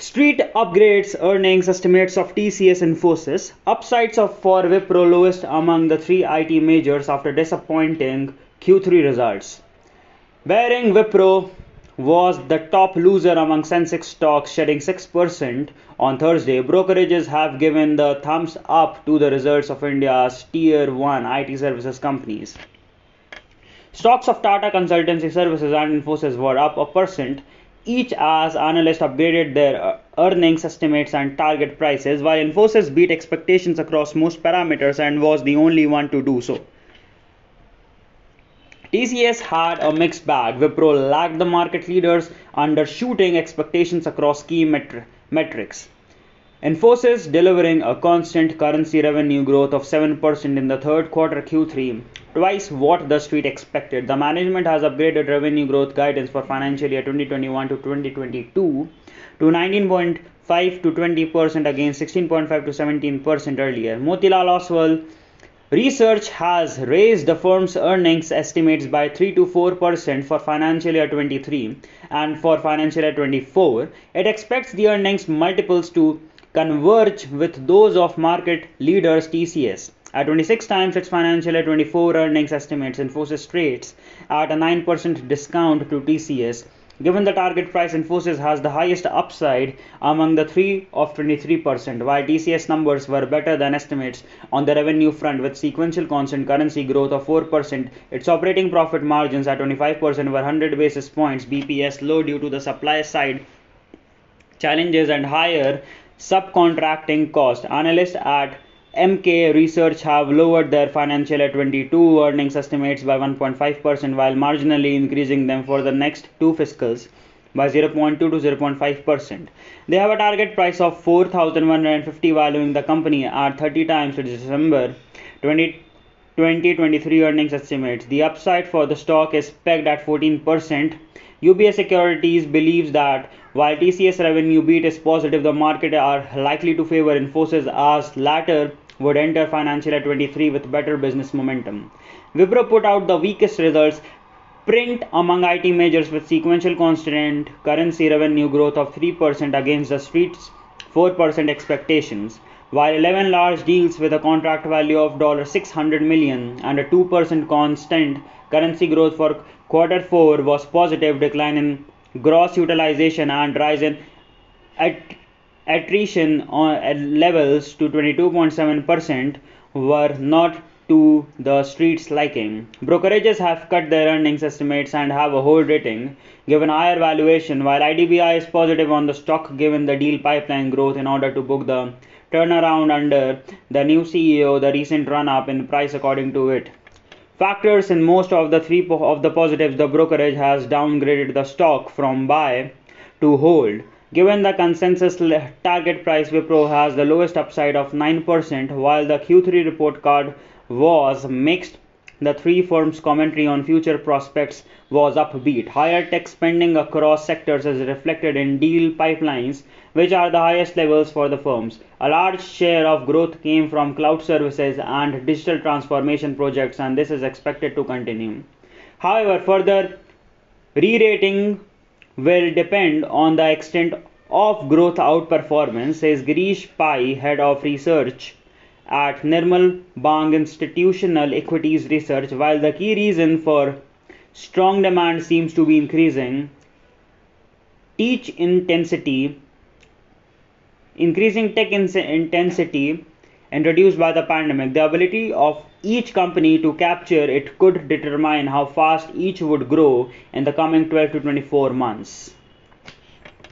Street upgrades earnings estimates of TCS Infosys. Upsides of for Wipro lowest among the three IT majors after disappointing Q3 results. Bearing Wipro was the top loser among Sensex stocks, shedding 6% on Thursday. Brokerages have given the thumbs up to the results of India's tier 1 IT services companies. Stocks of Tata Consultancy Services and Infosys were up a percent each as analysts upgraded their uh, earnings estimates and target prices, while Infosys beat expectations across most parameters and was the only one to do so. TCS had a mixed bag. Wipro lagged the market leaders, undershooting expectations across key metri- metrics. Infosys delivering a constant currency revenue growth of 7% in the third quarter Q3, twice what the street expected. The management has upgraded revenue growth guidance for financial year 2021 to 2022 to 19.5 to 20% against 16.5 to 17% earlier. Motilal Oswal Research has raised the firm's earnings estimates by 3 to 4% for financial year 23 and for financial year 24. It expects the earnings multiples to converge with those of market leaders TCS. At 26 times its financial year 24 earnings estimates, Infosys trades at a 9% discount to TCS. Given the target price, Infosys has the highest upside among the three of 23%, while TCS numbers were better than estimates on the revenue front with sequential constant currency growth of 4%. Its operating profit margins at 25% were 100 basis points BPS low due to the supply side challenges and higher subcontracting cost. Analysts at Emkay Research have lowered their financial year 22 earnings estimates by 1.5% while marginally increasing them for the next two fiscals by 0.2 to 0.5%. They have a target price of 4150 valuing the company at 30 times its December 20 2023 earnings estimates. The upside for the stock is pegged at 14%. UBS Securities believes that while TCS revenue beat is positive, the market are likely to favor Infosys as latter would enter financial year 23 with better business momentum. Wipro put out the weakest results print among IT majors with sequential constant currency revenue growth of 3% against the street's 4% expectations, while 11 large deals with a contract value of $600 million and a 2% constant currency growth for quarter 4 was positive decline in gross utilization and rise in attrition levels to 22.7% were not to the street's liking. Brokerages have cut their earnings estimates and have a hold rating given higher valuation, while IDBI is positive on the stock given the deal pipeline growth in order to book the turnaround under the new CEO, the recent run up in price according to it. Factors in most of the three of the positives, the brokerage has downgraded the stock from buy to hold. Given the consensus target price, Wipro has the lowest upside of 9%, while the Q3 report card was mixed. The three firms' commentary on future prospects was upbeat. Higher tech spending across sectors is reflected in deal pipelines, which are the highest levels for the firms. A large share of growth came from cloud services and digital transformation projects, and this is expected to continue. However, further re rating will depend on the extent of growth outperformance, says Girish Pai, head of research at Nirmal Bang Institutional Equities Research. While the key reason for strong demand seems to be increasing teach intensity increasing tech intensity introduced by the pandemic, the ability of each company to capture it could determine how fast each would grow in the coming 12 to 24 months.